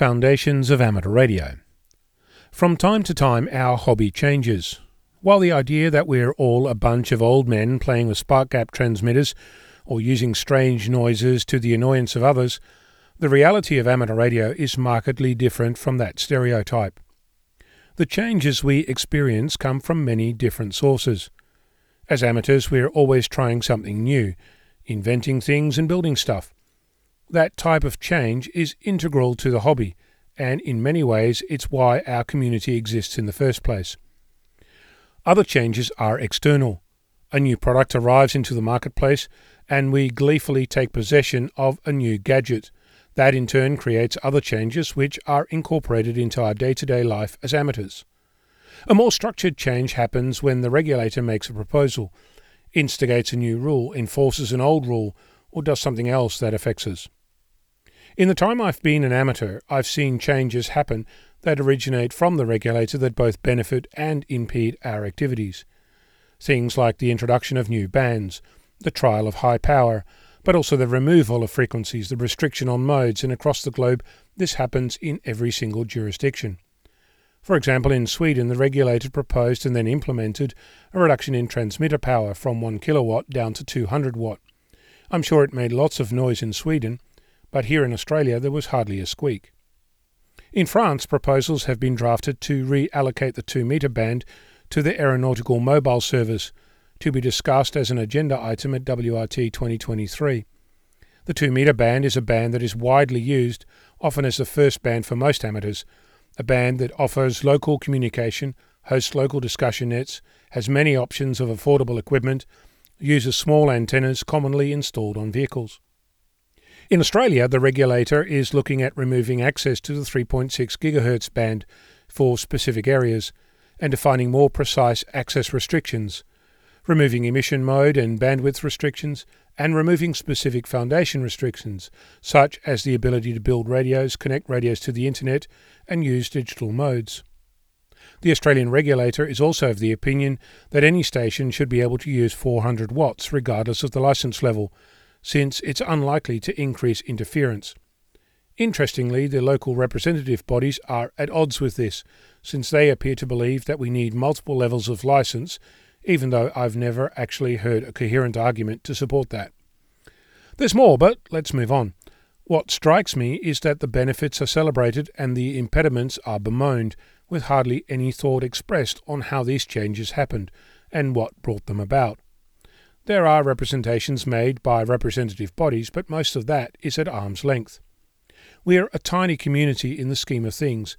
Foundations of Amateur Radio. From time to time, our hobby changes. While the idea that we're all a bunch of old men playing with spark gap transmitters or using strange noises to the annoyance of others, the reality of amateur radio is markedly different from that stereotype. The changes we experience come from many different sources. As amateurs, we're always trying something new, inventing things and building stuff. That type of change is integral to the hobby, and in many ways, it's why our community exists in the first place. Other changes are external. A new product arrives into the marketplace, and we gleefully take possession of a new gadget. That in turn creates other changes which are incorporated into our day to day life as amateurs. A more structured change happens when the regulator makes a proposal, instigates a new rule, enforces an old rule, or does something else that affects us. In the time I've been an amateur, I've seen changes happen that originate from the regulator that both benefit and impede our activities. Things like the introduction of new bands, the trial of high power, but also the removal of frequencies, the restriction on modes, and across the globe, this happens in every single jurisdiction. For example, in Sweden, the regulator proposed and then implemented a reduction in transmitter power from 1 kilowatt down to 200 watt. I'm sure it made lots of noise in Sweden, but here in Australia there was hardly a squeak. In France, proposals have been drafted to reallocate the 2 metre band to the Aeronautical Mobile Service, to be discussed as an agenda item at WRC 2023. The 2 metre band is a band that is widely used, often as the first band for most amateurs, a band that offers local communication, hosts local discussion nets, has many options of affordable equipment, uses small antennas commonly installed on vehicles. In Australia, the regulator is looking at removing access to the 3.6 GHz band for specific areas and defining more precise access restrictions, removing emission mode and bandwidth restrictions, and removing specific foundation restrictions, such as the ability to build radios, connect radios to the internet, and use digital modes. The Australian regulator is also of the opinion that any station should be able to use 400 watts regardless of the license level, since it's unlikely to increase interference. Interestingly, the local representative bodies are at odds with this, since they appear to believe that we need multiple levels of license, even though I've never actually heard a coherent argument to support that. There's more, but let's move on. What strikes me is that the benefits are celebrated and the impediments are bemoaned, with hardly any thought expressed on how these changes happened and what brought them about. There are representations made by representative bodies, but most of that is at arm's length. We are a tiny community in the scheme of things.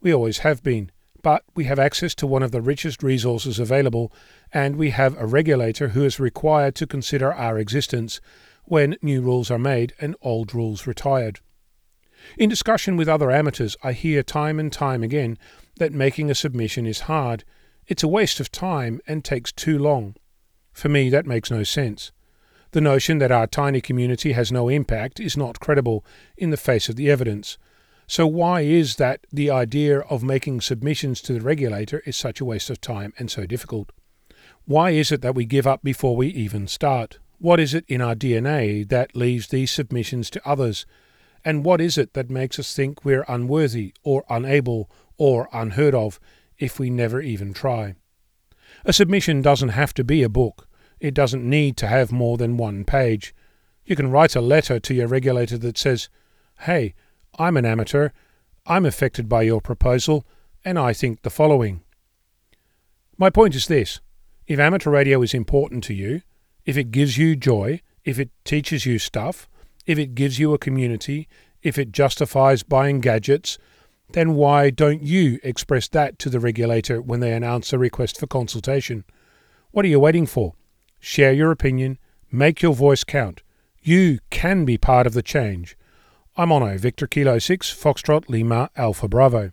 We always have been, but we have access to one of the richest resources available, and we have a regulator who is required to consider our existence when new rules are made and old rules retired. In discussion with other amateurs, I hear time and time again that making a submission is hard. It's a waste of time and takes too long. For me, that makes no sense. The notion that our tiny community has no impact is not credible in the face of the evidence. So, why is that the idea of making submissions to the regulator is such a waste of time and so difficult? Why is it that we give up before we even start? What is it in our DNA that leaves these submissions to others? And what is it that makes us think we're unworthy or unable or unheard of if we never even try? A submission doesn't have to be a book. It doesn't need to have more than one page. You can write a letter to your regulator that says, Hey, I'm an amateur, I'm affected by your proposal, and I think the following. My point is this if amateur radio is important to you, if it gives you joy, if it teaches you stuff, if it gives you a community, if it justifies buying gadgets, then why don't you express that to the regulator when they announce a request for consultation? What are you waiting for? Share your opinion, make your voice count. You can be part of the change. I'm Onno, Victor Kilo 6, Foxtrot Lima Alpha Bravo.